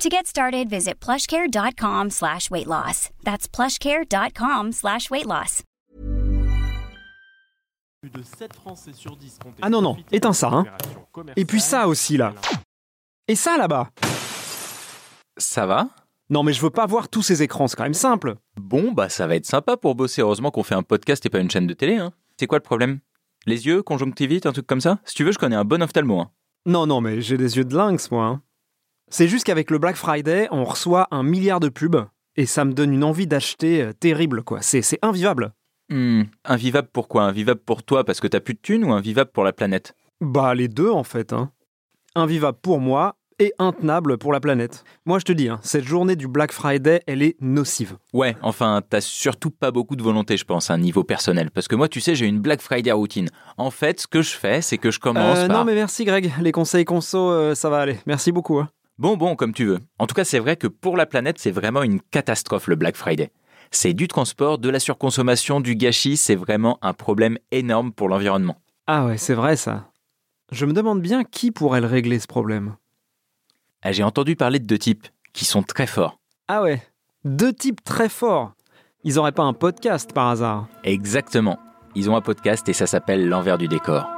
To get started, visit plushcare.com slash weight loss. That's plushcare.com slash weight loss. Plus de 7 Français sur 10 ont été Ah non, non, éteins ça, hein. Et puis ça aussi, là. Et ça là-bas Ça va? Non mais je veux pas voir tous ces écrans, c'est quand même simple. Bon, bah ça va être sympa pour bosser. Heureusement qu'on fait un podcast et pas une chaîne de télé. Hein. C'est quoi le problème? Les yeux, conjonctivite, un truc comme ça? Si tu veux, je connais un bon ophtalmo. Hein. Non, non, mais j'ai des yeux de lynx, moi. hein. C'est juste qu'avec le Black Friday, on reçoit un milliard de pubs et ça me donne une envie d'acheter euh, terrible, quoi. C'est invivable. Hmm, invivable pourquoi Invivable pour toi parce que t'as plus de thunes ou invivable pour la planète? Bah, les deux, en fait. Hein. Invivable pour moi et intenable pour la planète. Moi, je te dis, hein, cette journée du Black Friday, elle est nocive. Ouais, enfin, t'as surtout pas beaucoup de volonté, je pense, à un niveau personnel. Parce que moi, tu sais, j'ai une Black Friday routine. En fait, ce que je fais, c'est que je commence Euh, par... Non, mais merci, Greg. Les conseils conso, euh, ça va aller. Merci beaucoup. hein. Bon, bon, comme tu veux. En tout cas, c'est vrai que pour la planète, c'est vraiment une catastrophe le Black Friday. C'est du transport, de la surconsommation, du gâchis, c'est vraiment un problème énorme pour l'environnement. Ah ouais, c'est vrai, ça. Je me demande bien qui pourrait le régler, ce problème. Ah, J'ai entendu parler de deux types qui sont très forts. Ah ouais, deux types très forts. Ils auraient pas un podcast par hasard Exactement. Ils ont un podcast et ça s'appelle L'envers du décor.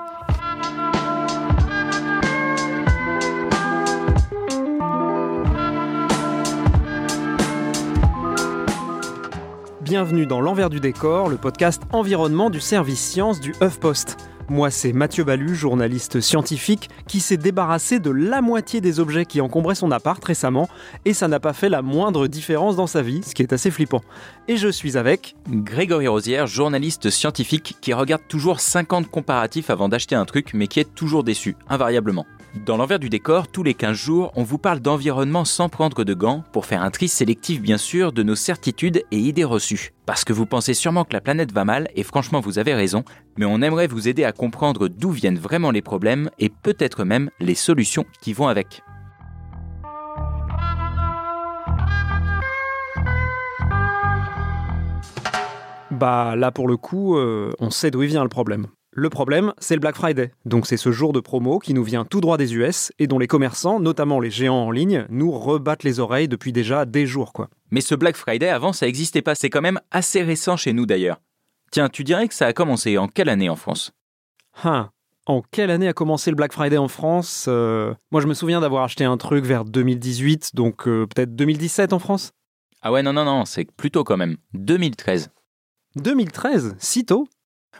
Bienvenue dans l'envers du décor, le podcast environnement du service science du HuffPost. Moi, c'est Mathieu Balu, journaliste scientifique, qui s'est débarrassé de la moitié des objets qui encombraient son appart récemment, et ça n'a pas fait la moindre différence dans sa vie, ce qui est assez flippant. Et je suis avec... Grégory Rosière, journaliste scientifique qui regarde toujours 50 comparatifs avant d'acheter un truc mais qui est toujours déçu, invariablement. Dans l'envers du décor, tous les 15 jours, on vous parle d'environnement sans prendre de gants pour faire un tri sélectif bien sûr de nos certitudes et idées reçues. Parce que vous pensez sûrement que la planète va mal et franchement vous avez raison, mais on aimerait vous aider à comprendre d'où viennent vraiment les problèmes et peut-être même les solutions qui vont avec. Bah là pour le coup, euh, on sait d'où vient le problème. Le problème, c'est le Black Friday. Donc c'est ce jour de promo qui nous vient tout droit des US et dont les commerçants, notamment les géants en ligne, nous rebattent les oreilles depuis déjà des jours quoi. Mais ce Black Friday avant ça n'existait pas, c'est quand même assez récent chez nous d'ailleurs. Tiens, tu dirais que ça a commencé en quelle année en France? Hein. En quelle année a commencé le Black Friday en France Euh, Moi je me souviens d'avoir acheté un truc vers 2018, donc euh, peut-être 2017 en France Ah ouais, non, non, non, c'est plutôt quand même. 2013. 2013 Si tôt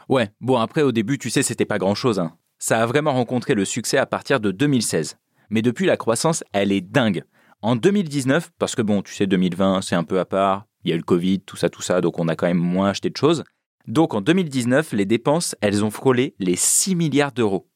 Ouais, bon après au début tu sais c'était pas grand chose. Hein. Ça a vraiment rencontré le succès à partir de 2016. Mais depuis la croissance elle est dingue. En 2019, parce que bon tu sais 2020 c'est un peu à part, il y a eu le Covid, tout ça, tout ça, donc on a quand même moins acheté de choses. Donc en 2019 les dépenses elles ont frôlé les 6 milliards d'euros.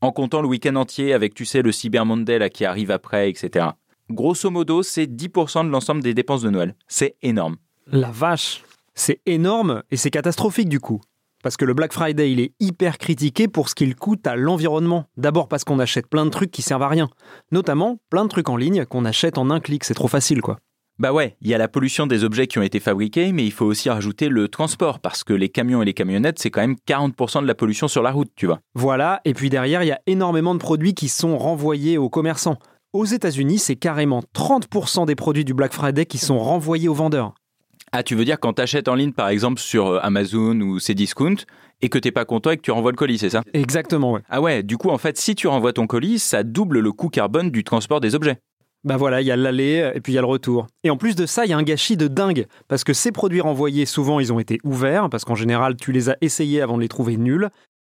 En comptant le week-end entier avec tu sais le Cyber Monday qui arrive après, etc. Grosso modo c'est 10% de l'ensemble des dépenses de Noël. C'est énorme. La vache C'est énorme et c'est catastrophique du coup. Parce que le Black Friday, il est hyper critiqué pour ce qu'il coûte à l'environnement. D'abord parce qu'on achète plein de trucs qui servent à rien. Notamment plein de trucs en ligne qu'on achète en un clic, c'est trop facile quoi. Bah ouais, il y a la pollution des objets qui ont été fabriqués, mais il faut aussi rajouter le transport, parce que les camions et les camionnettes, c'est quand même 40% de la pollution sur la route, tu vois. Voilà, et puis derrière, il y a énormément de produits qui sont renvoyés aux commerçants. Aux États-Unis, c'est carrément 30% des produits du Black Friday qui sont renvoyés aux vendeurs. Ah, tu veux dire quand t'achètes en ligne, par exemple, sur euh, Amazon ou Cdiscount, et que t'es pas content et que tu renvoies le colis, c'est ça? Exactement, ouais. Ah ouais, du coup, en fait, si tu renvoies ton colis, ça double le coût carbone du transport des objets. Bah voilà, il y a l'aller et puis il y a le retour. Et en plus de ça, il y a un gâchis de dingue. Parce que ces produits renvoyés, souvent, ils ont été ouverts, parce qu'en général, tu les as essayés avant de les trouver nuls.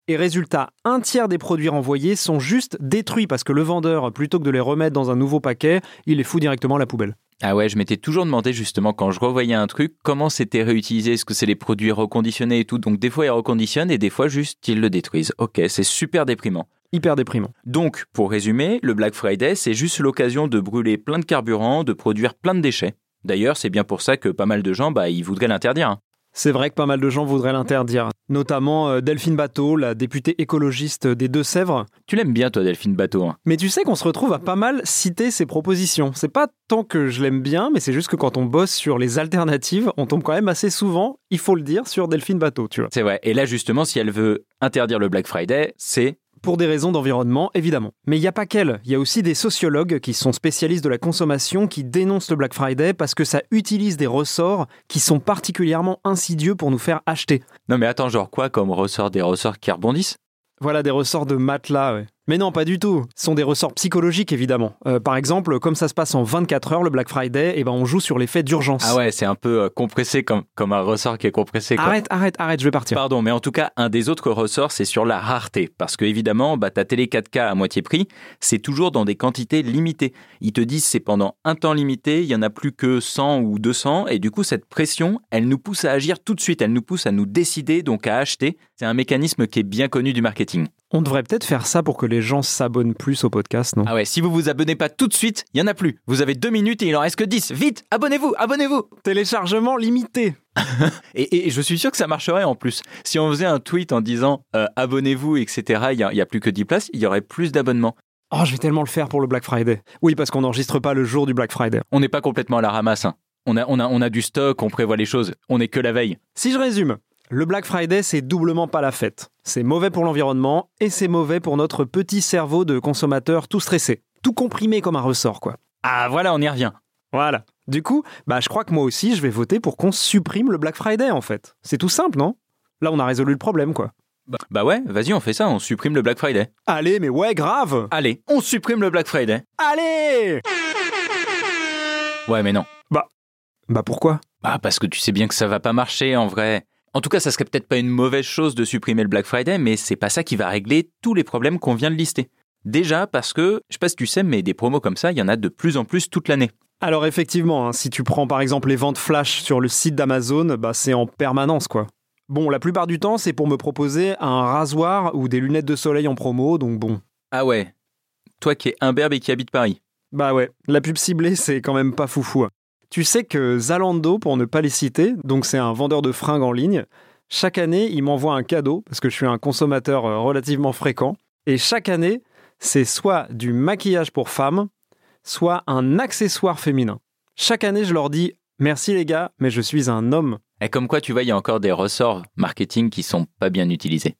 Et résultat, un tiers des produits renvoyés sont juste détruits parce que le vendeur, plutôt que de les remettre dans un nouveau paquet, il les fout directement à la poubelle. Ah ouais, je m'étais toujours demandé justement quand je revoyais un truc, comment c'était réutilisé, est-ce que c'est les produits reconditionnés et tout? Donc des fois ils reconditionnent et des fois juste ils le détruisent. Ok, c'est super déprimant. Hyper déprimant. Donc, pour résumer, le Black Friday, c'est juste l'occasion de brûler plein de carburant, de produire plein de déchets. D'ailleurs, c'est bien pour ça que pas mal de gens, bah, ils voudraient l'interdire. hein. C'est vrai que pas mal de gens voudraient l'interdire, notamment euh, Delphine Bateau, la députée écologiste des Deux-Sèvres. Tu l'aimes bien, toi, Delphine Bateau. hein? Mais tu sais qu'on se retrouve à pas mal citer ses propositions. C'est pas tant que je l'aime bien, mais c'est juste que quand on bosse sur les alternatives, on tombe quand même assez souvent, il faut le dire, sur Delphine Bateau, tu vois. C'est vrai. Et là, justement, si elle veut interdire le Black Friday, c'est Pour des raisons d'environnement, évidemment. Mais il n'y a pas qu'elle. Il y a aussi des sociologues qui sont spécialistes de la consommation qui dénoncent le Black Friday parce que ça utilise des ressorts qui sont particulièrement insidieux pour nous faire acheter. Non, mais attends, genre quoi comme ressort? Des ressorts qui rebondissent? Voilà des ressorts de matelas, ouais. Mais non, pas du tout. Ce sont des ressorts psychologiques, évidemment. Euh, par exemple, comme ça se passe en 24 heures, le Black Friday, eh ben on joue sur l'effet d'urgence. Ah ouais, c'est un peu euh, compressé comme, comme un ressort qui est compressé. Quoi. Arrête, arrête, arrête, je vais partir. Pardon, mais en tout cas, un des autres ressorts, c'est sur la rareté. Parce que, évidemment, bah, ta télé 4K à moitié prix, c'est toujours dans des quantités limitées. Ils te disent c'est pendant un temps limité, il y en a plus que 100 ou 200, et du coup, cette pression, elle nous pousse à agir tout de suite, elle nous pousse à nous décider, donc à acheter. C'est un mécanisme qui est bien connu du marketing. On devrait peut-être faire ça pour que les gens s'abonnent plus au podcast, non? Ah ouais, si vous vous abonnez pas tout de suite, il y en a plus. Vous avez deux minutes et il en reste que 10. Vite, abonnez-vous, abonnez-vous Téléchargement limité. Et, et je suis sûr que ça marcherait en plus. Si on faisait un tweet en disant euh, abonnez-vous, etc., il n'y a, il y a plus que 10 places, il y aurait plus d'abonnements. Oh, je vais tellement le faire pour le Black Friday. Oui, parce qu'on n'enregistre pas le jour du Black Friday. On n'est pas complètement à la ramasse. hein. On, a, on, a, on a du stock, on prévoit les choses. On n'est que la veille. Si je résume, le Black Friday, c'est doublement pas la fête. C'est mauvais pour l'environnement et c'est mauvais pour notre petit cerveau de consommateur tout stressé. Tout comprimé comme un ressort, quoi. Ah voilà, on y revient. Voilà. Du coup, bah, je crois que moi aussi, je vais voter pour qu'on supprime le Black Friday, en fait. C'est tout simple, non? Là, on a résolu le problème, quoi. Bah ouais, vas-y, on fait ça, on supprime le Black Friday. Allez, mais ouais, grave Allez, on supprime le Black Friday. Allez Ouais, mais non. Bah pourquoi? Bah parce que tu sais bien que ça va pas marcher en vrai. En tout cas, ça serait peut-être pas une mauvaise chose de supprimer le Black Friday, mais c'est pas ça qui va régler tous les problèmes qu'on vient de lister. Déjà parce que, je sais pas si tu sais, mais des promos comme ça, il y en a de plus en plus toute l'année. Alors effectivement, hein, si tu prends par exemple les ventes flash sur le site d'Amazon, bah c'est en permanence quoi. Bon, la plupart du temps, c'est pour me proposer un rasoir ou des lunettes de soleil en promo, donc bon. Ah ouais. Toi qui es imberbe et qui habite Paris. Bah ouais, la pub ciblée, c'est quand même pas foufou. hein. Tu sais que Zalando, pour ne pas les citer, donc c'est un vendeur de fringues en ligne, chaque année, il m'envoie un cadeau, parce que je suis un consommateur euh, relativement fréquent, et chaque année, c'est soit du maquillage pour femmes, soit un accessoire féminin. Chaque année, je leur dis merci les gars, mais je suis un homme. Et comme quoi, tu vois, il y a encore des ressorts marketing qui sont pas bien utilisés.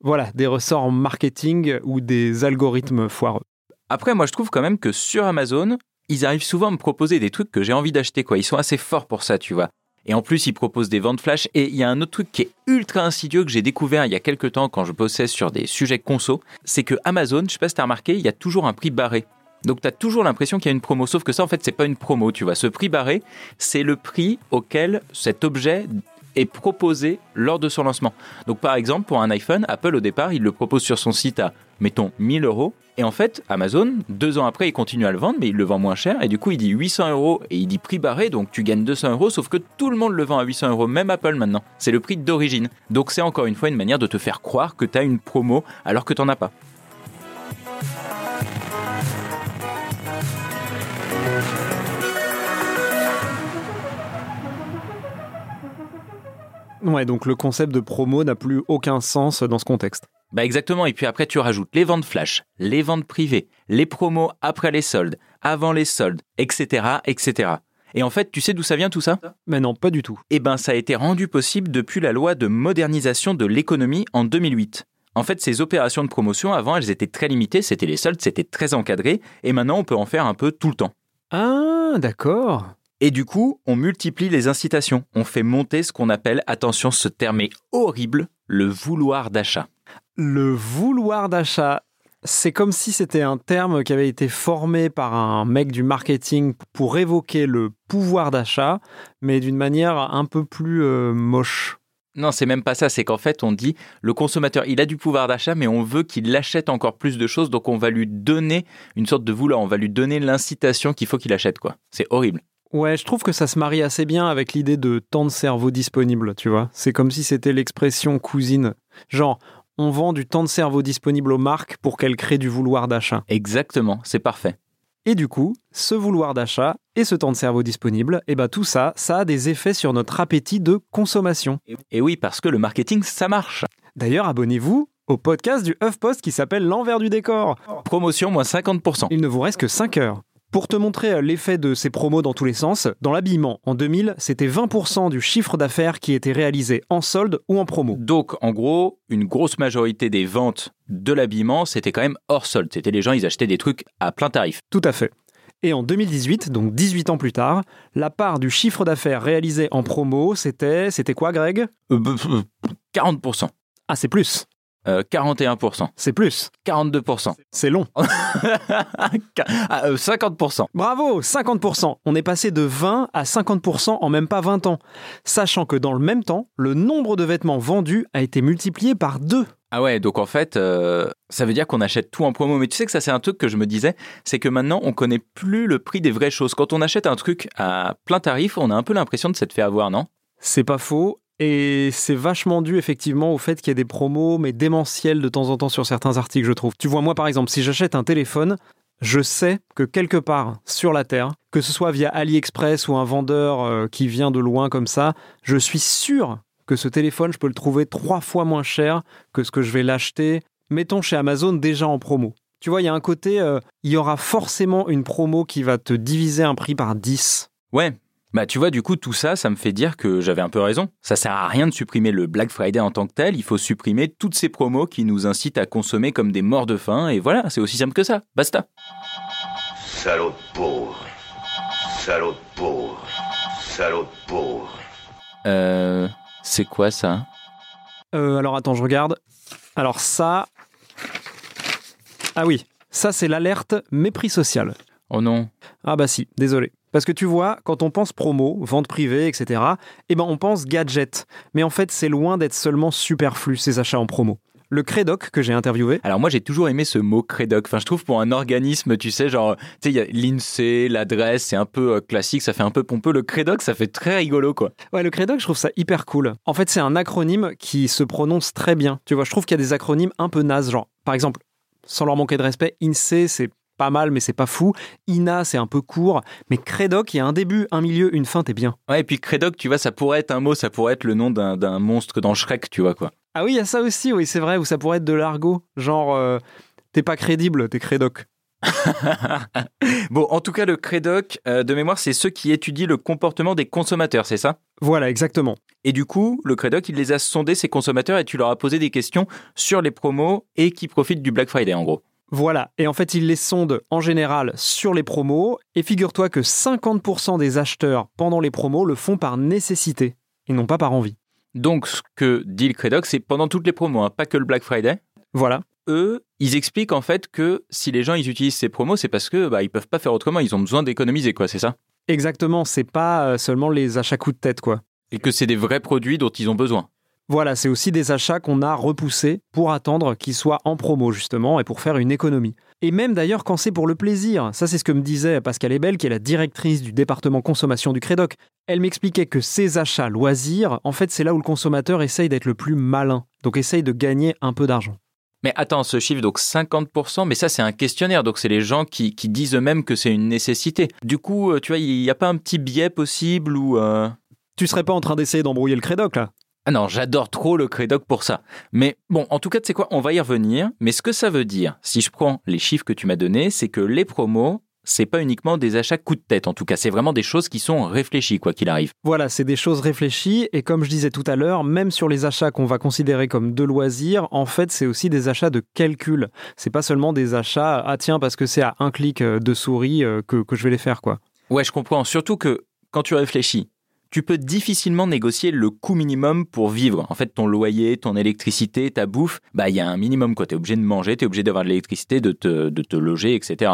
Voilà, des ressorts marketing ou des algorithmes foireux. Après, moi, je trouve quand même que sur Amazon, ils arrivent souvent à me proposer des trucs que j'ai envie d'acheter, quoi. Ils sont assez forts pour ça, tu vois. Et en plus, ils proposent des ventes flash. Et il y a un autre truc qui est ultra insidieux que j'ai découvert il y a quelques temps quand je bossais sur des sujets conso. C'est que Amazon, je sais pas si t'as remarqué, il y a toujours un prix barré. Donc t'as toujours l'impression qu'il y a une promo. Sauf que ça, en fait, c'est pas une promo, tu vois. Ce prix barré, c'est le prix auquel cet objet est proposé lors de son lancement. Donc par exemple, pour un iPhone, Apple au départ, il le propose sur son site à, mettons, 1000 euros. Et en fait, Amazon, deux ans après, il continue à le vendre, mais il le vend moins cher. Et du coup, il dit 800 euros et il dit prix barré, donc tu gagnes 200 euros, sauf que tout le monde le vend à 800 euros, même Apple maintenant. C'est le prix d'origine. Donc c'est encore une fois une manière de te faire croire que tu as une promo alors que t'en as pas. Ouais, donc le concept de promo n'a plus aucun sens dans ce contexte. Bah exactement, et puis après tu rajoutes les ventes flash, les ventes privées, les promos après les soldes, avant les soldes, etc. etc. Et en fait, tu sais d'où ça vient tout ça? Mais non, pas du tout. Eh ben ça a été rendu possible depuis la loi de modernisation de l'économie en 2008. En fait, ces opérations de promotion, avant, elles étaient très limitées, c'était les soldes, c'était très encadré, et maintenant on peut en faire un peu tout le temps. Ah, d'accord. Et du coup, on multiplie les incitations. On fait monter ce qu'on appelle, attention, ce terme est horrible, le vouloir d'achat. Le vouloir d'achat, c'est comme si c'était un terme qui avait été formé par un mec du marketing pour évoquer le pouvoir d'achat, mais d'une manière un peu plus euh, moche. Non, c'est même pas ça, c'est qu'en fait, on dit le consommateur, il a du pouvoir d'achat, mais on veut qu'il achète encore plus de choses, donc on va lui donner une sorte de vouloir, on va lui donner l'incitation qu'il faut qu'il achète, quoi. C'est horrible. Ouais, je trouve que ça se marie assez bien avec l'idée de temps de cerveau disponible, tu vois. C'est comme si c'était l'expression cousine. Genre, on vend du temps de cerveau disponible aux marques pour qu'elles créent du vouloir d'achat. Exactement, c'est parfait. Et du coup, ce vouloir d'achat et ce temps de cerveau disponible, et bah tout ça, ça a des effets sur notre appétit de consommation. Et oui, parce que le marketing, ça marche. D'ailleurs, abonnez-vous au podcast du HuffPost qui s'appelle L'envers du décor. Promotion moins 50%. Il ne vous reste que 5 heures. Pour te montrer euh, l'effet de ces promos dans tous les sens, dans l'habillement, en 2000, c'était 20% du chiffre d'affaires qui était réalisé en solde ou en promo. Donc, en gros, une grosse majorité des ventes de l'habillement, c'était quand même hors solde. C'était les gens, ils achetaient des trucs à plein tarif. Tout à fait. Et en 2018, donc 18 ans plus tard, la part du chiffre d'affaires réalisé en promo, c'était c'était quoi Greg? Euh, bah, euh, 40%. Ah, c'est plus. Euh, 41%. C'est plus. 42%. C'est long. Ah, euh, 50%. Bravo, 50%. On est passé de 20 à 50% en même pas 20 ans. Sachant que dans le même temps, le nombre de vêtements vendus a été multiplié par 2. Ah ouais, donc en fait, euh, ça veut dire qu'on achète tout en promo. Mais tu sais que ça, c'est un truc que je me disais, c'est que maintenant, on connaît plus le prix des vraies choses. Quand on achète un truc à plein tarif, on a un peu l'impression de s'être fait avoir, non? C'est pas faux. Et c'est vachement dû effectivement au fait qu'il y a des promos, mais démentielles de temps en temps sur certains articles, je trouve. Tu vois, moi par exemple, si j'achète un téléphone, je sais que quelque part sur la Terre, que ce soit via AliExpress ou un vendeur euh, qui vient de loin comme ça, je suis sûr que ce téléphone, je peux le trouver trois fois moins cher que ce que je vais l'acheter, mettons chez Amazon déjà en promo. Tu vois, il y a un côté, euh, il y aura forcément une promo qui va te diviser un prix par 10. Ouais. Bah tu vois, du coup, tout ça, ça me fait dire que j'avais un peu raison. Ça sert à rien de supprimer le Black Friday en tant que tel, il faut supprimer toutes ces promos qui nous incitent à consommer comme des morts de faim, et voilà, c'est aussi simple que ça. Basta. Salaud de pauvre. Salaud de pauvre. Salaud de pauvre. Euh... C'est quoi ça? Euh, alors attends, je regarde. Alors ça. Ah oui, ça c'est l'alerte mépris social. Oh non. Ah bah si, désolé. Parce que tu vois, quand on pense promo, vente privée, etc., eh ben on pense gadget. Mais en fait, c'est loin d'être seulement superflu ces achats en promo. Le Crédoc que j'ai interviewé, Alors moi j'ai toujours aimé ce mot crédoc. Enfin je trouve pour un organisme, tu sais, genre, tu sais, il y a l'INSEE, l'adresse, c'est un peu euh, classique, ça fait un peu pompeux. Le crédoc, ça fait très rigolo quoi. ouais, le Crédoc, je trouve ça hyper cool. En fait, c'est un acronyme qui se prononce très bien. Tu vois, je trouve qu'il y a des acronymes un peu nazes, genre, par exemple, sans leur manquer de respect, INSEE, c'est pas mal, mais c'est pas fou. INA, c'est un peu court. Mais Crédoc, il y a un début, un milieu, une fin, t'es bien. Ouais, et puis crédoc, tu vois, ça pourrait être un mot, ça pourrait être le nom d'un d'un monstre dans Shrek, tu vois quoi. Ah oui, il y a ça aussi, oui, c'est vrai, ou ça pourrait être de l'argot. Genre, euh, t'es pas crédible, t'es Crédoc. Bon, en tout cas, le crédoc, euh, de mémoire, c'est ceux qui étudient le comportement des consommateurs, c'est ça? Voilà, exactement. Et du coup, le crédoc, il les a sondés, ces consommateurs, et tu leur as posé des questions sur les promos et qui profitent du Black Friday, en gros. Voilà, et en fait, ils les sondent en général sur les promos, et figure-toi que 50% des acheteurs pendant les promos le font par nécessité, et non pas par envie. Donc, ce que dit le crédoc, c'est pendant toutes les promos, hein, pas que le Black Friday. Voilà, eux, ils expliquent en fait que si les gens ils utilisent ces promos, c'est parce que bah, ils peuvent pas faire autrement, ils ont besoin d'économiser quoi, c'est ça? Exactement, c'est pas euh, seulement les achats coup de tête, quoi. Et que c'est des vrais produits dont ils ont besoin. Voilà, c'est aussi des achats qu'on a repoussés pour attendre qu'ils soient en promo, justement, et pour faire une économie. Et même d'ailleurs quand c'est pour le plaisir. Ça, c'est ce que me disait Pascal Ebel, qui est la directrice du département consommation du Crédoc. Elle m'expliquait que ces achats loisirs, en fait, c'est là où le consommateur essaye d'être le plus malin. Donc essaye de gagner un peu d'argent. Mais attends, ce chiffre, donc 50%, mais ça c'est un questionnaire, donc c'est les gens qui, qui disent eux-mêmes que c'est une nécessité. Du coup, euh, tu vois, il n'y a pas un petit biais possible ou... euh, Tu serais pas en train d'essayer d'embrouiller le Crédoc, là? Ah non, j'adore trop le Crédoc pour ça. Mais bon, en tout cas, tu sais quoi, on va y revenir. Mais ce que ça veut dire, si je prends les chiffres que tu m'as donnés, c'est que les promos, c'est pas uniquement des achats coup de tête. En tout cas, c'est vraiment des choses qui sont réfléchies, quoi qu'il arrive. Voilà, c'est des choses réfléchies et comme je disais tout à l'heure, même sur les achats qu'on va considérer comme de loisirs, en fait, c'est aussi des achats de calcul. C'est pas seulement des achats ah tiens parce que c'est à un clic euh, de souris euh, que, que je vais les faire quoi. Ouais, je comprends. Surtout que quand tu réfléchis, tu peux difficilement négocier le coût minimum pour vivre. En fait, ton loyer, ton électricité, ta bouffe, bah il y a un minimum quoi. T'es obligé de manger, t'es obligé d'avoir de l'électricité, de te, de te loger, etc.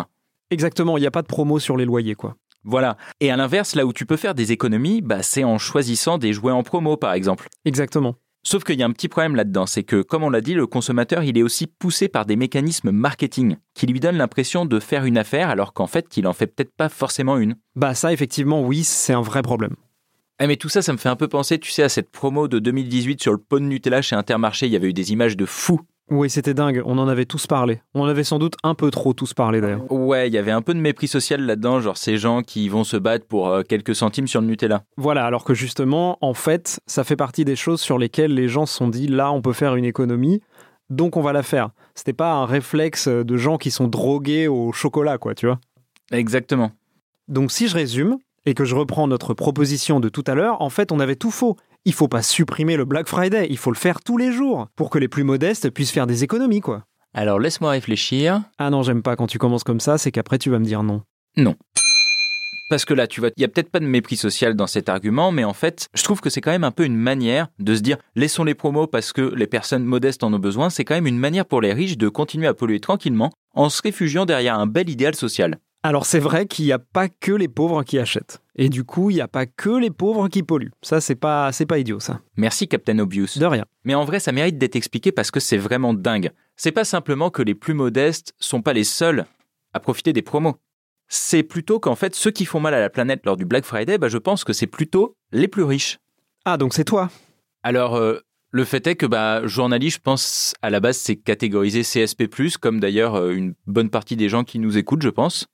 Exactement, il n'y a pas de promo sur les loyers quoi. Voilà. Et à l'inverse, là où tu peux faire des économies, bah c'est en choisissant des jouets en promo, par exemple. Exactement. Sauf qu'il y a un petit problème là-dedans, c'est que, comme on l'a dit, le consommateur, il est aussi poussé par des mécanismes marketing qui lui donnent l'impression de faire une affaire alors qu'en fait, qu'il en fait peut-être pas forcément une. Bah ça effectivement oui, c'est un vrai problème. Eh mais tout ça, ça me fait un peu penser, tu sais, à cette promo de 2018 sur le pot de Nutella chez Intermarché. Il y avait eu des images de fous Oui, c'était dingue, on en avait tous parlé. On en avait sans doute un peu trop tous parlé d'ailleurs. Ouais, il y avait un peu de mépris social là-dedans, genre ces gens qui vont se battre pour euh, quelques centimes sur le Nutella. Voilà, alors que justement, en fait, ça fait partie des choses sur lesquelles les gens se sont dit là, on peut faire une économie, donc on va la faire. C'était pas un réflexe de gens qui sont drogués au chocolat, quoi, tu vois. Exactement. Donc si je résume et que je reprends notre proposition de tout à l'heure, en fait, on avait tout faux. Il faut pas supprimer le Black Friday, il faut le faire tous les jours pour que les plus modestes puissent faire des économies, quoi. Alors laisse-moi réfléchir. Ah non, j'aime pas quand tu commences comme ça, c'est qu'après tu vas me dire non. Parce que là, tu vois, il y a peut-être pas de mépris social dans cet argument, mais en fait, je trouve que c'est quand même un peu une manière de se dire laissons les promos parce que les personnes modestes en ont besoin. C'est quand même une manière pour les riches de continuer à polluer tranquillement en se réfugiant derrière un bel idéal social. Alors c'est vrai qu'il n'y a pas que les pauvres qui achètent. Et du coup, il n'y a pas que les pauvres qui polluent. Ça, c'est pas, c'est pas idiot, ça. Merci Captain Obvious. De rien. Mais en vrai, ça mérite d'être expliqué parce que c'est vraiment dingue. C'est pas simplement que les plus modestes sont pas les seuls à profiter des promos. C'est plutôt qu'en fait, ceux qui font mal à la planète lors du Black Friday, bah, je pense que c'est plutôt les plus riches. Ah, donc c'est toi. Alors, euh, le fait est que bah, journaliste, je pense, à la base, c'est catégorisé CSP+, comme d'ailleurs euh, une bonne partie des gens qui nous écoutent, je pense.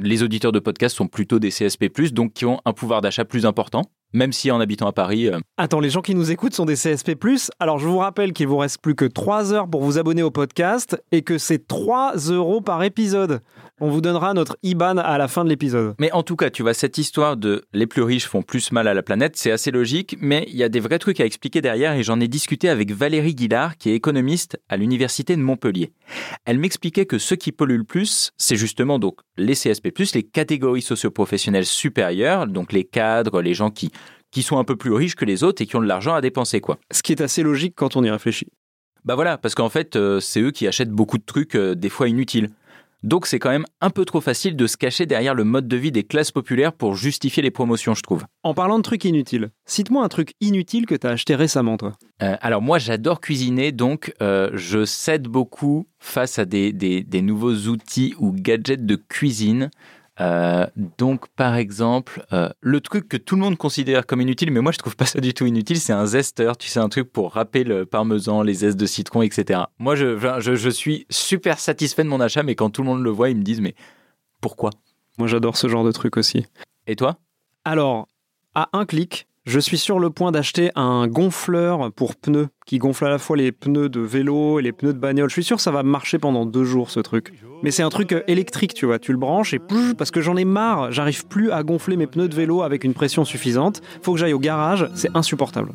Les auditeurs de podcast sont plutôt des CSP+, donc qui ont un pouvoir d'achat plus important, même si en habitant à Paris, euh, Attends, les gens qui nous écoutent sont des CSP+. Alors je vous rappelle qu'il vous reste plus que 3 heures pour vous abonner au podcast et que c'est 3 euros par épisode. On vous donnera notre IBAN à la fin de l'épisode. Mais en tout cas, tu vois, cette histoire de les plus riches font plus mal à la planète, c'est assez logique, mais il y a des vrais trucs à expliquer derrière et j'en ai discuté avec Valérie Guillard, qui est économiste à l'université de Montpellier. Elle m'expliquait que ceux qui polluent le plus, c'est justement donc les CSP+, les catégories socioprofessionnelles supérieures, donc les cadres, les gens qui, qui sont un peu plus riches que les autres et qui ont de l'argent à dépenser, quoi. Ce qui est assez logique quand on y réfléchit. Bah voilà, parce qu'en fait, euh, c'est eux qui achètent beaucoup de trucs, euh, des fois inutiles. Donc c'est quand même un peu trop facile de se cacher derrière le mode de vie des classes populaires pour justifier les promotions, je trouve. En parlant de trucs inutiles, cite-moi un truc inutile que t'as acheté récemment, toi. Euh, alors moi, j'adore cuisiner, donc euh, je cède beaucoup face à des, des- des nouveaux outils ou gadgets de cuisine. Euh, donc par exemple, euh, le truc que tout le monde considère comme inutile, mais moi je trouve pas ça du tout inutile, c'est un zester, tu sais, un truc pour râper le parmesan, les zestes de citron, etc. Moi, je, je, je suis super satisfait de mon achat, mais quand tout le monde le voit, ils me disent, mais pourquoi? Moi j'adore ce genre de truc aussi. Et toi? Alors, à un clic, je suis sur le point d'acheter un gonfleur pour pneus qui gonfle à la fois les pneus de vélo et les pneus de bagnole. Je suis sûr que ça va marcher pendant deux jours ce truc. Mais c'est un truc euh, électrique, tu vois. Tu le branches et pouf, parce que j'en ai marre. J'arrive plus à gonfler mes pneus de vélo avec une pression suffisante. Faut que j'aille au garage. C'est insupportable.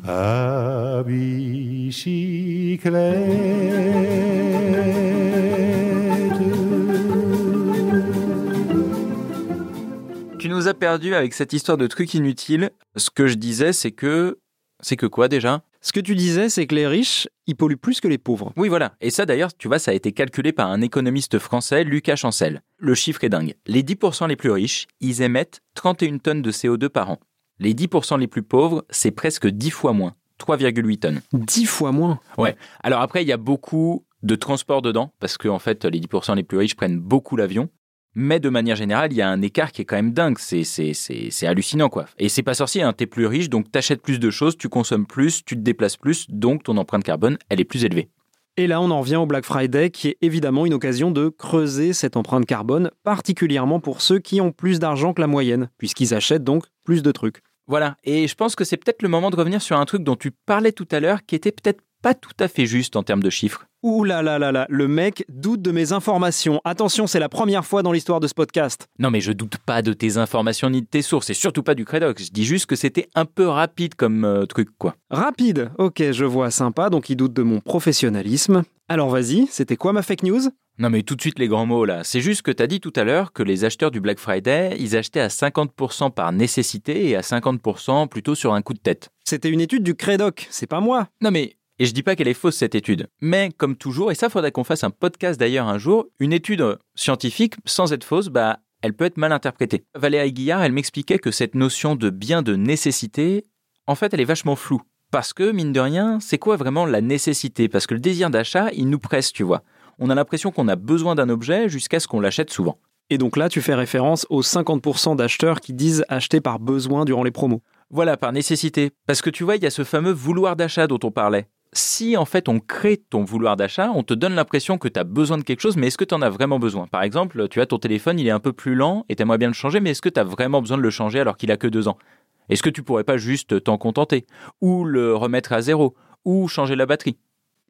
Tu nous as perdu avec cette histoire de trucs inutiles. Ce que je disais, c'est que. C'est que quoi déjà? Ce que tu disais, c'est que les riches, ils polluent plus que les pauvres. Oui, voilà. Et ça, d'ailleurs, tu vois, ça a été calculé par un économiste français, Lucas Chancel. Le chiffre est dingue. Les 10% les plus riches, ils émettent 31 tonnes de CO2 par an. Les 10% les plus pauvres, c'est presque 10 fois moins, 3,8 tonnes. Dix fois moins. Alors après, il y a beaucoup de transport dedans, parce que en fait, les 10% les plus riches prennent beaucoup l'avion. Mais de manière générale, il y a un écart qui est quand même dingue. C'est, c'est, c'est, c'est hallucinant, quoi. Et c'est pas sorcier, hein. T'es plus riche, donc t'achètes plus de choses, tu consommes plus, tu te déplaces plus, donc ton empreinte carbone, elle est plus élevée. Et là, on en revient au Black Friday, qui est évidemment une occasion de creuser cette empreinte carbone, particulièrement pour ceux qui ont plus d'argent que la moyenne, puisqu'ils achètent donc plus de trucs. Voilà. Et je pense que c'est peut-être le moment de revenir sur un truc dont tu parlais tout à l'heure, qui était peut-être pas tout à fait juste en termes de chiffres. Ouh là là là là, le mec doute de mes informations. Attention, c'est la première fois dans l'histoire de ce podcast. Non, mais je doute pas de tes informations ni de tes sources, et surtout pas du Credox. Je dis juste que c'était un peu rapide comme euh, truc, quoi. Rapide, ok, je vois, sympa, donc il doute de mon professionnalisme. Alors vas-y, c'était quoi ma fake news? Non, mais tout de suite les grands mots là. C'est juste que t'as dit tout à l'heure que les acheteurs du Black Friday, ils achetaient à 50% par nécessité et à 50% plutôt sur un coup de tête. C'était une étude du Credoc, c'est pas moi. Non, mais. Et je dis pas qu'elle est fausse cette étude, mais comme toujours, et ça faudrait qu'on fasse un podcast d'ailleurs un jour, une étude euh, scientifique, sans être fausse, bah, elle peut être mal interprétée. Valérie Guillard, elle m'expliquait que cette notion de bien de nécessité, en fait, elle est vachement floue. Parce que, mine de rien, c'est quoi vraiment la nécessité? Parce que le désir d'achat, il nous presse, tu vois. On a l'impression qu'on a besoin d'un objet jusqu'à ce qu'on l'achète souvent. Et donc là, tu fais référence aux 50% d'acheteurs qui disent acheter par besoin durant les promos. Voilà, par nécessité. Parce que tu vois, il y a ce fameux vouloir d'achat dont on parlait. Si en fait on crée ton vouloir d'achat, on te donne l'impression que tu as besoin de quelque chose, mais est-ce que tu en as vraiment besoin? Par exemple, tu as ton téléphone, il est un peu plus lent et tu aimerais bien le changer, mais est-ce que tu as vraiment besoin de le changer alors qu'il a que deux ans? Est-ce que tu pourrais pas juste t'en contenter? Ou le remettre à zéro? Ou changer la batterie?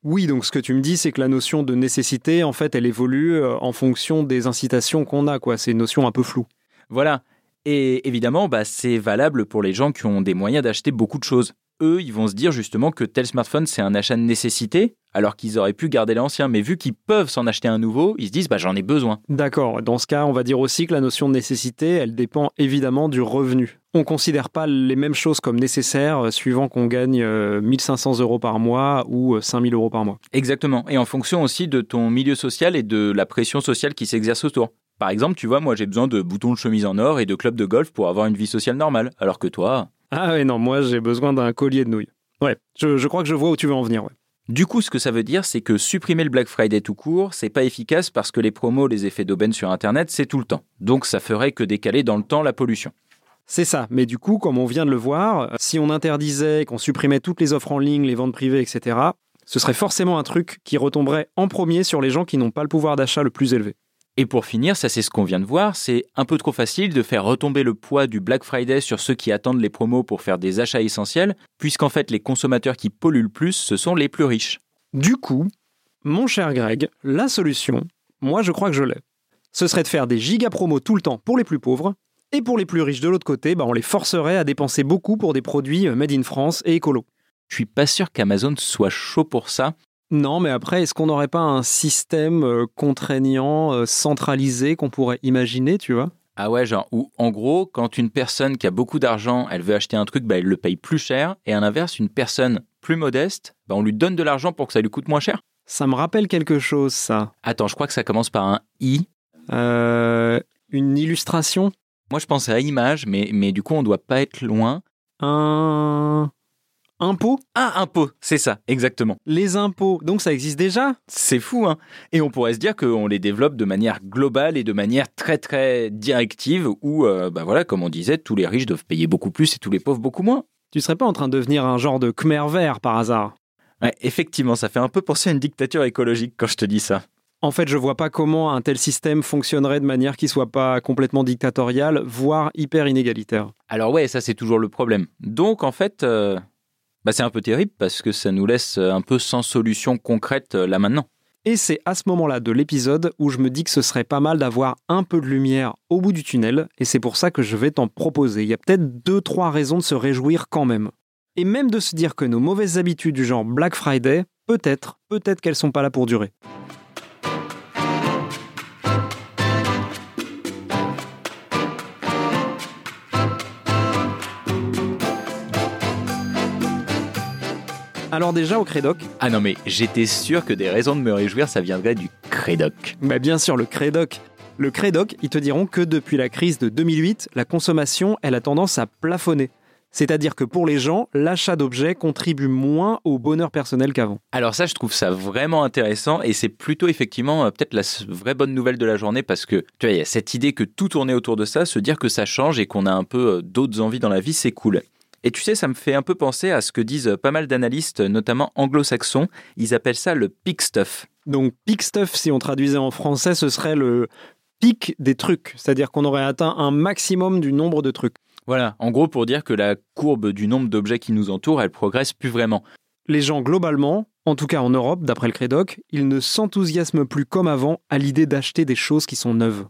Oui, donc ce que tu me dis, c'est que la notion de nécessité, en fait, elle évolue euh, en fonction des incitations qu'on a, quoi. C'est une notion un peu floue. Voilà. Et évidemment, bah, c'est valable pour les gens qui ont des moyens d'acheter beaucoup de choses. Eux, ils vont se dire justement que tel smartphone, c'est un achat de nécessité, alors qu'ils auraient pu garder l'ancien. Mais vu qu'ils peuvent s'en acheter un nouveau, ils se disent, bah, j'en ai besoin. D'accord. Dans ce cas, on va dire aussi que la notion de nécessité, elle dépend évidemment du revenu. On ne considère pas les mêmes choses comme nécessaires euh, suivant qu'on gagne euh, 1500 euros par mois ou euh, 5000 euros par mois. Exactement. Et en fonction aussi de ton milieu social et de la pression sociale qui s'exerce autour. Par exemple, tu vois, moi j'ai besoin de boutons de chemise en or et de clubs de golf pour avoir une vie sociale normale. Alors que toi. Ah ouais, non, moi j'ai besoin d'un collier de nouilles. Ouais, je, je crois que je vois où tu veux en venir. Ouais. Du coup, ce que ça veut dire, c'est que supprimer le Black Friday tout court, c'est pas efficace parce que les promos, les effets d'aubaine sur Internet, c'est tout le temps. Donc ça ferait que décaler dans le temps la pollution. C'est ça, mais du coup, comme on vient de le voir, si on interdisait, qu'on supprimait toutes les offres en ligne, les ventes privées, etc., ce serait forcément un truc qui retomberait en premier sur les gens qui n'ont pas le pouvoir d'achat le plus élevé. Et pour finir, ça c'est ce qu'on vient de voir, c'est un peu trop facile de faire retomber le poids du Black Friday sur ceux qui attendent les promos pour faire des achats essentiels, puisqu'en fait les consommateurs qui polluent le plus, ce sont les plus riches. Du coup, mon cher Greg, la solution, moi je crois que je l'ai. Ce serait de faire des giga promos tout le temps pour les plus pauvres, et pour les plus riches de l'autre côté, bah, on les forcerait à dépenser beaucoup pour des produits euh, made in France et écolo. Je suis pas sûr qu'Amazon soit chaud pour ça. Non, mais après, est-ce qu'on n'aurait pas un système euh, contraignant, euh, centralisé qu'on pourrait imaginer, tu vois? Ah ouais, genre, où en gros, quand une personne qui a beaucoup d'argent, elle veut acheter un truc, bah, elle le paye plus cher, et à l'inverse, une personne plus modeste, bah, on lui donne de l'argent pour que ça lui coûte moins cher? Ça me rappelle quelque chose, ça. Attends, je crois que ça commence par un I. Euh, une illustration? Moi, je pensais à image, mais, mais du coup, on doit pas être loin. Un... Impôt Ah, impôt, c'est ça, exactement. Les impôts, donc ça existe déjà C'est fou, hein Et on pourrait se dire qu'on les développe de manière globale et de manière très très directive, où, euh, bah voilà, comme on disait, tous les riches doivent payer beaucoup plus et tous les pauvres beaucoup moins. Tu serais pas en train de devenir un genre de Khmer vert par hasard? Ouais, effectivement, ça fait un peu penser à une dictature écologique quand je te dis ça. En fait, je vois pas comment un tel système fonctionnerait de manière qui soit pas complètement dictatoriale, voire hyper inégalitaire. Alors ouais, ça c'est toujours le problème. Donc en fait, euh, bah, c'est un peu terrible parce que ça nous laisse un peu sans solution concrète euh, là maintenant. Et c'est à ce moment-là de l'épisode où je me dis que ce serait pas mal d'avoir un peu de lumière au bout du tunnel, et c'est pour ça que je vais t'en proposer. Il y a peut-être deux, trois raisons de se réjouir quand même. Et même de se dire que nos mauvaises habitudes du genre Black Friday, peut-être, peut-être qu'elles sont pas là pour durer. Alors déjà au Crédoc, Ah non mais j'étais sûr que des raisons de me réjouir, ça viendrait du Crédoc. bah bien sûr le Crédoc. Le Crédoc, ils te diront que depuis la crise de 2008, la consommation, elle a tendance à plafonner. C'est-à-dire que pour les gens, l'achat d'objets contribue moins au bonheur personnel qu'avant. Alors ça, je trouve ça vraiment intéressant et c'est plutôt effectivement euh, peut-être la vraie bonne nouvelle de la journée parce que tu vois, il y a cette idée que tout tournait autour de ça, se dire que ça change et qu'on a un peu euh, d'autres envies dans la vie, c'est cool. Et tu sais, ça me fait un peu penser à ce que disent pas mal d'analystes, notamment anglo-saxons. Ils appellent ça le peak stuff. Donc peak stuff, si on traduisait en français, ce serait le pic des trucs. C'est-à-dire qu'on aurait atteint un maximum du nombre de trucs. Voilà, en gros pour dire que la courbe du nombre d'objets qui nous entourent, elle progresse plus vraiment. Les gens, globalement, en tout cas en Europe, d'après le Crédoc, ils ne s'enthousiasment plus comme avant à l'idée d'acheter des choses qui sont neuves.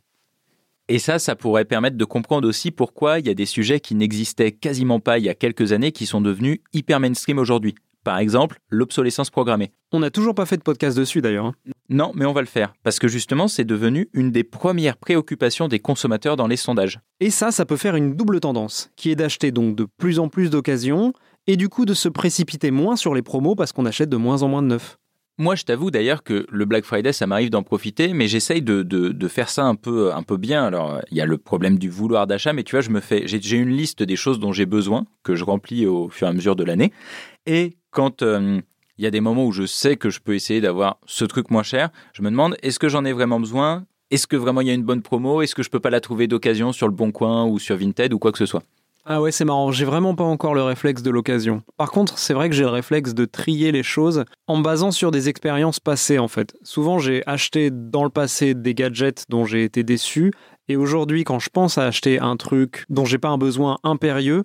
Et ça, ça pourrait permettre de comprendre aussi pourquoi il y a des sujets qui n'existaient quasiment pas il y a quelques années qui sont devenus hyper mainstream aujourd'hui. Par exemple, l'obsolescence programmée. On n'a toujours pas fait de podcast dessus d'ailleurs. hein. Non, mais on va le faire, parce que justement, c'est devenu une des premières préoccupations des consommateurs dans les sondages. Et ça, ça peut faire une double tendance, qui est d'acheter donc de plus en plus d'occasions, et du coup de se précipiter moins sur les promos parce qu'on achète de moins en moins de neufs. Moi, je t'avoue d'ailleurs que le Black Friday, ça m'arrive d'en profiter, mais j'essaye de, de, de faire ça un peu, un peu bien. Alors, il y a le problème du vouloir d'achat, mais tu vois, je me fais, j'ai une liste des choses dont j'ai besoin, que je remplis au fur et à mesure de l'année. Et quand euh, il y a des moments où je sais que je peux essayer d'avoir ce truc moins cher, je me demande, est-ce que j'en ai vraiment besoin? Est-ce que vraiment il y a une bonne promo? Est-ce que je peux pas la trouver d'occasion sur le Bon Coin ou sur Vinted ou quoi que ce soit? Ah ouais, c'est marrant, j'ai vraiment pas encore le réflexe de l'occasion. Par contre, c'est vrai que j'ai le réflexe de trier les choses en me basant sur des expériences passées en fait. Souvent, j'ai acheté dans le passé des gadgets dont j'ai été déçu, et aujourd'hui, quand je pense à acheter un truc dont j'ai pas un besoin impérieux,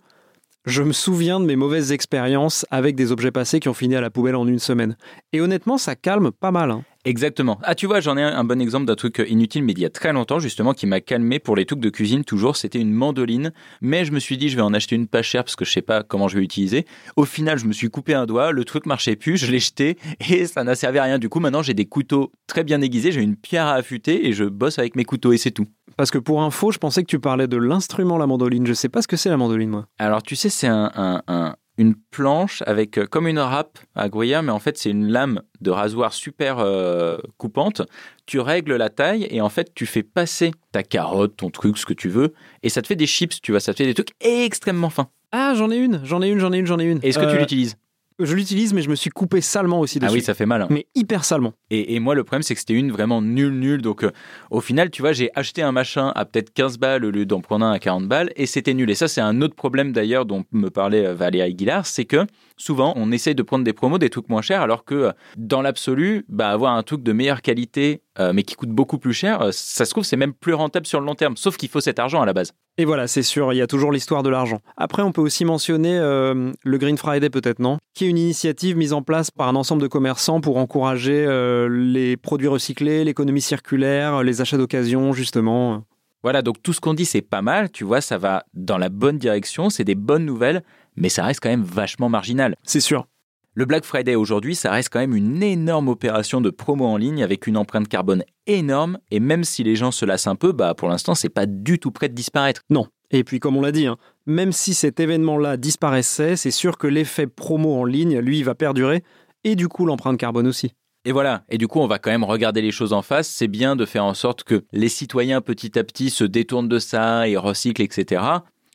je me souviens de mes mauvaises expériences avec des objets passés qui ont fini à la poubelle en une semaine. Et honnêtement, ça calme pas mal. hein. Exactement. Ah, tu vois, j'en ai un, un bon exemple d'un truc inutile, mais d'il y a très longtemps, justement, qui m'a calmé pour les trucs de cuisine, toujours. C'était une mandoline. Mais je me suis dit, je vais en acheter une pas chère parce que je sais pas comment je vais l'utiliser. Au final, je me suis coupé un doigt, le truc marchait plus, je l'ai jeté et ça n'a servi à rien. Du coup, maintenant, j'ai des couteaux très bien aiguisés, j'ai une pierre à affûter et je bosse avec mes couteaux et c'est tout. Parce que pour info, je pensais que tu parlais de l'instrument la mandoline. Je sais pas ce que c'est la mandoline, moi. Alors, tu sais, c'est un, un- un- une planche avec euh, comme une râpe à gruyère, mais en fait, c'est une lame de rasoir super euh, coupante. Tu règles la taille et en fait, tu fais passer ta carotte, ton truc, ce que tu veux, et ça te fait des chips, tu vois, ça te fait des trucs extrêmement fins. Ah, j'en ai une, j'en ai une, j'en ai une, j'en ai une. Est-ce que tu Euh, l'utilises? Je l'utilise, mais je me suis coupé salement aussi Ah dessus. oui, ça fait mal. hein. Mais hyper salement. Et, et moi, le problème, c'est que c'était une vraiment nulle, nulle. Donc, euh, au final, tu vois, j'ai acheté un machin à peut-être 15 balles au lieu d'en prendre un à 40 balles et c'était nul. Et ça, c'est un autre problème d'ailleurs dont me parlait euh, Valérie Guillard, c'est que souvent, on essaye de prendre des promos, des trucs moins chers, alors que euh, dans l'absolu, bah, avoir un truc de meilleure qualité, euh, mais qui coûte beaucoup plus cher, euh, ça se trouve, c'est même plus rentable sur le long terme. Sauf qu'il faut cet argent à la base. Et voilà, c'est sûr, il y a toujours l'histoire de l'argent. Après, on peut aussi mentionner euh, le Green Friday, peut-être, non? Qui est une initiative mise en place par un ensemble de commerçants pour encourager les produits recyclés, l'économie circulaire, les achats d'occasion, justement. Voilà, donc tout ce qu'on dit, c'est pas mal, tu vois, ça va dans la bonne direction, c'est des bonnes nouvelles, mais ça reste quand même vachement marginal. C'est sûr. Le Black Friday aujourd'hui, ça reste quand même une énorme opération de promo en ligne avec une empreinte carbone énorme. Et même si les gens se lassent un peu, bah pour l'instant, c'est pas du tout prêt de disparaître. Non. Et puis, comme on l'a dit, hein, même si cet événement-là disparaissait, c'est sûr que l'effet promo en ligne, lui, va perdurer. Et du coup, l'empreinte carbone aussi. Et voilà. Et du coup, on va quand même regarder les choses en face. C'est bien de faire en sorte que les citoyens petit à petit se détournent de ça et recyclent, etc.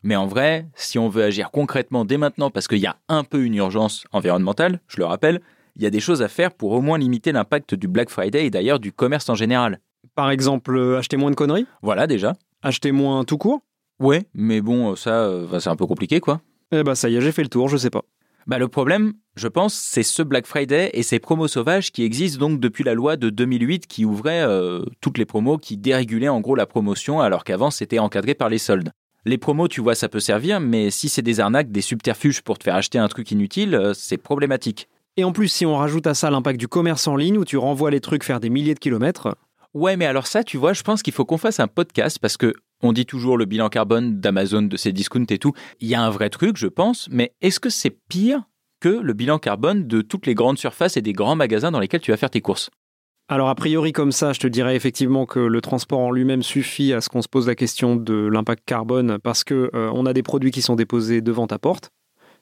Mais en vrai, si on veut agir concrètement dès maintenant, parce qu'il y a un peu une urgence environnementale, je le rappelle, il y a des choses à faire pour au moins limiter l'impact du Black Friday et d'ailleurs du commerce en général. Par exemple, euh, acheter moins de conneries? Voilà déjà. Acheter moins tout court? Ouais, mais bon, ça, euh, c'est un peu compliqué, quoi. Eh bah, ça y est, j'ai fait le tour, je sais pas. Bah, le problème, je pense, c'est ce Black Friday et ces promos sauvages qui existent donc depuis la loi de 2008 qui ouvrait euh, toutes les promos, qui dérégulaient en gros la promotion alors qu'avant c'était encadré par les soldes. Les promos, tu vois, ça peut servir, mais si c'est des arnaques, des subterfuges pour te faire acheter un truc inutile, euh, c'est problématique. Et en plus, si on rajoute à ça l'impact du commerce en ligne où tu renvoies les trucs faire des milliers de kilomètres, Ouais, mais alors ça, tu vois, je pense qu'il faut qu'on fasse un podcast parce que on dit toujours le bilan carbone d'Amazon, de ses discounts et tout. Il y a un vrai truc, je pense, mais est-ce que c'est pire que le bilan carbone de toutes les grandes surfaces et des grands magasins dans lesquels tu vas faire tes courses? Alors a priori comme ça, je te dirais effectivement que le transport en lui-même suffit à ce qu'on se pose la question de l'impact carbone parce que euh, on a des produits qui sont déposés devant ta porte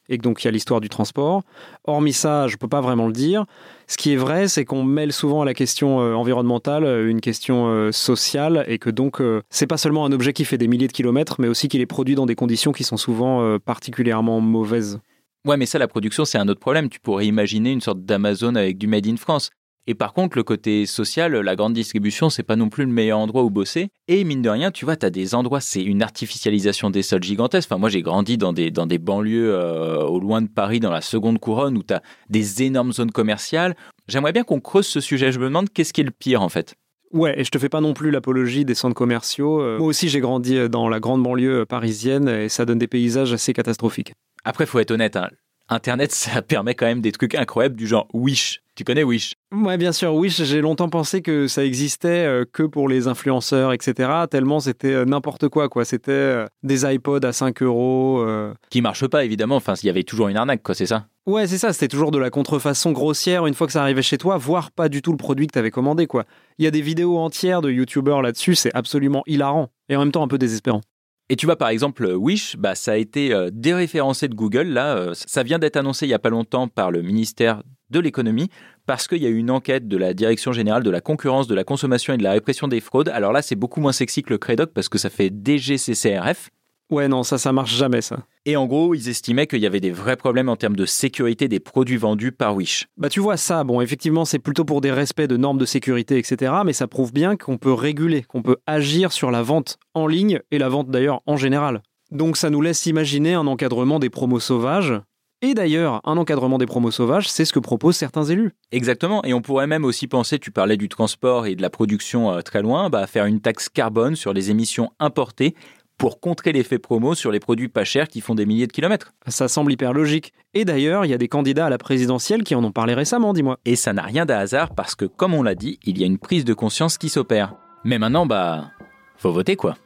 et que donc il y a l'histoire du transport. Hormis ça, je peux pas vraiment le dire. Ce qui est vrai, c'est qu'on mêle souvent à la question euh, environnementale euh, une question sociale et que donc c'est pas seulement un objet qui fait des milliers de kilomètres, mais aussi qu'il est produit dans des conditions qui sont souvent particulièrement mauvaises. Ouais, mais ça, la production, c'est un autre problème. Tu pourrais imaginer une sorte d'Amazon avec du Made in France. Et par contre, le côté social, la grande distribution, c'est pas non plus le meilleur endroit où bosser. Et mine de rien, tu vois, t'as des endroits, c'est une artificialisation des sols gigantesque. Enfin, moi, j'ai grandi dans des, dans des banlieues euh, au loin de Paris, dans la seconde couronne, où t'as des énormes zones commerciales. J'aimerais bien qu'on creuse ce sujet. Je me demande qu'est-ce qui est le pire, en fait. Ouais, et je te fais pas non plus l'apologie des centres commerciaux. Euh, Moi aussi, j'ai grandi euh, dans la grande banlieue parisienne et ça donne des paysages assez catastrophiques. Après, faut être honnête, hein. Internet, ça permet quand même des trucs incroyables du genre Wish. Tu connais Wish? Ouais, bien sûr, oui, j'ai longtemps pensé que ça existait euh, que pour les influenceurs, etc. Tellement c'était euh, n'importe quoi, quoi. C'était euh, des iPods à 5 euros. euh. Qui marche pas, évidemment. Enfin, il y avait toujours une arnaque, quoi, c'est ça? Ouais, c'est ça, c'était toujours de la contrefaçon grossière une fois que ça arrivait chez toi, voire pas du tout le produit que t'avais commandé, quoi. Il y a des vidéos entières de youtubeurs là-dessus, c'est absolument hilarant et en même temps un peu désespérant. Et tu vois, par exemple, Wish, bah, ça a été déréférencé de Google. Là, ça vient d'être annoncé il y a pas longtemps par le ministère de l'économie parce qu'il y a eu une enquête de la Direction générale de la concurrence, de la consommation et de la répression des fraudes. Alors là, c'est beaucoup moins sexy que le Crédoc parce que ça fait DGCCRF. Ouais, non, ça, ça marche jamais, ça. Et en gros, ils estimaient qu'il y avait des vrais problèmes en termes de sécurité des produits vendus par Wish. Bah tu vois ça, bon effectivement c'est plutôt pour des respects de normes de sécurité, etc. Mais ça prouve bien qu'on peut réguler, qu'on peut agir sur la vente en ligne et la vente d'ailleurs en général. Donc ça nous laisse imaginer un encadrement des promos sauvages. Et d'ailleurs, un encadrement des promos sauvages, c'est ce que proposent certains élus. Exactement, et on pourrait même aussi penser, tu parlais du transport et de la production euh, très loin, bah, faire une taxe carbone sur les émissions importées pour contrer l'effet promo sur les produits pas chers qui font des milliers de kilomètres. Ça semble hyper logique. Et d'ailleurs, il y a des candidats à la présidentielle qui en ont parlé récemment, dis-moi. Et ça n'a rien d'un hasard parce que, comme on l'a dit, il y a une prise de conscience qui s'opère. Mais maintenant, bah, faut voter quoi.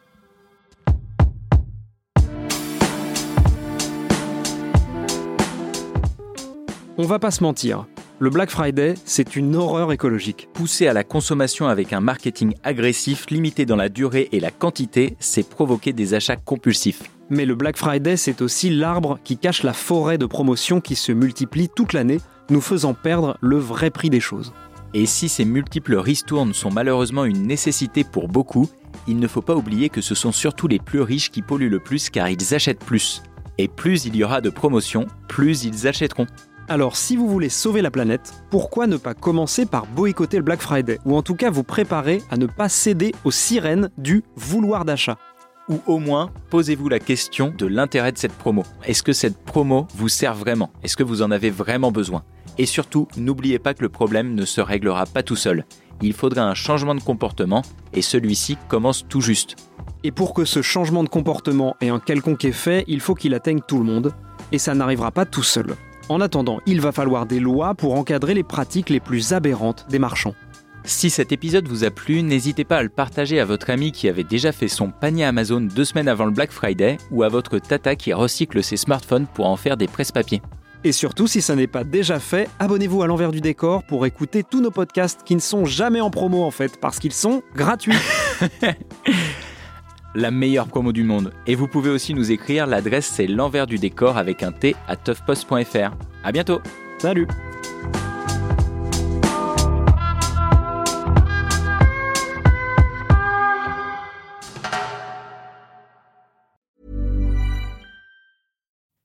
On va pas se mentir. Le Black Friday, c'est une horreur écologique. Pousser à la consommation avec un marketing agressif, limité dans la durée et la quantité, c'est provoquer des achats compulsifs. Mais le Black Friday, c'est aussi l'arbre qui cache la forêt de promotions qui se multiplie toute l'année, nous faisant perdre le vrai prix des choses. Et si ces multiples ristournes sont malheureusement une nécessité pour beaucoup, il ne faut pas oublier que ce sont surtout les plus riches qui polluent le plus car ils achètent plus. Et plus il y aura de promotions, plus ils achèteront. Alors si vous voulez sauver la planète, pourquoi ne pas commencer par boycotter le Black Friday? Ou en tout cas vous préparer à ne pas céder aux sirènes du vouloir d'achat? Ou au moins, posez-vous la question de l'intérêt de cette promo. Est-ce que cette promo vous sert vraiment? Est-ce que vous en avez vraiment besoin? Et surtout, n'oubliez pas que le problème ne se réglera pas tout seul. Il faudra un changement de comportement et celui-ci commence tout juste. Et pour que ce changement de comportement ait un quelconque effet, il faut qu'il atteigne tout le monde, et ça n'arrivera pas tout seul. En attendant, il va falloir des lois pour encadrer les pratiques les plus aberrantes des marchands. Si cet épisode vous a plu, n'hésitez pas à le partager à votre ami qui avait déjà fait son panier Amazon deux semaines avant le Black Friday ou à votre tata qui recycle ses smartphones pour en faire des presse-papiers. Et surtout, si ça n'est pas déjà fait, abonnez-vous à l'envers du décor pour écouter tous nos podcasts qui ne sont jamais en promo en fait, parce qu'ils sont gratuits. la meilleure promo du monde. Et vous pouvez aussi nous écrire, l'adresse c'est l'envers du décor avec un T à toughpost.fr. À bientôt Salut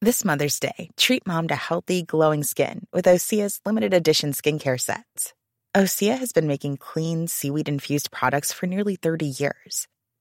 This Mother's Day, treat mom to healthy, glowing skin with Osea's limited edition skincare sets. Osea has been making clean, seaweed infused products for nearly 30 years.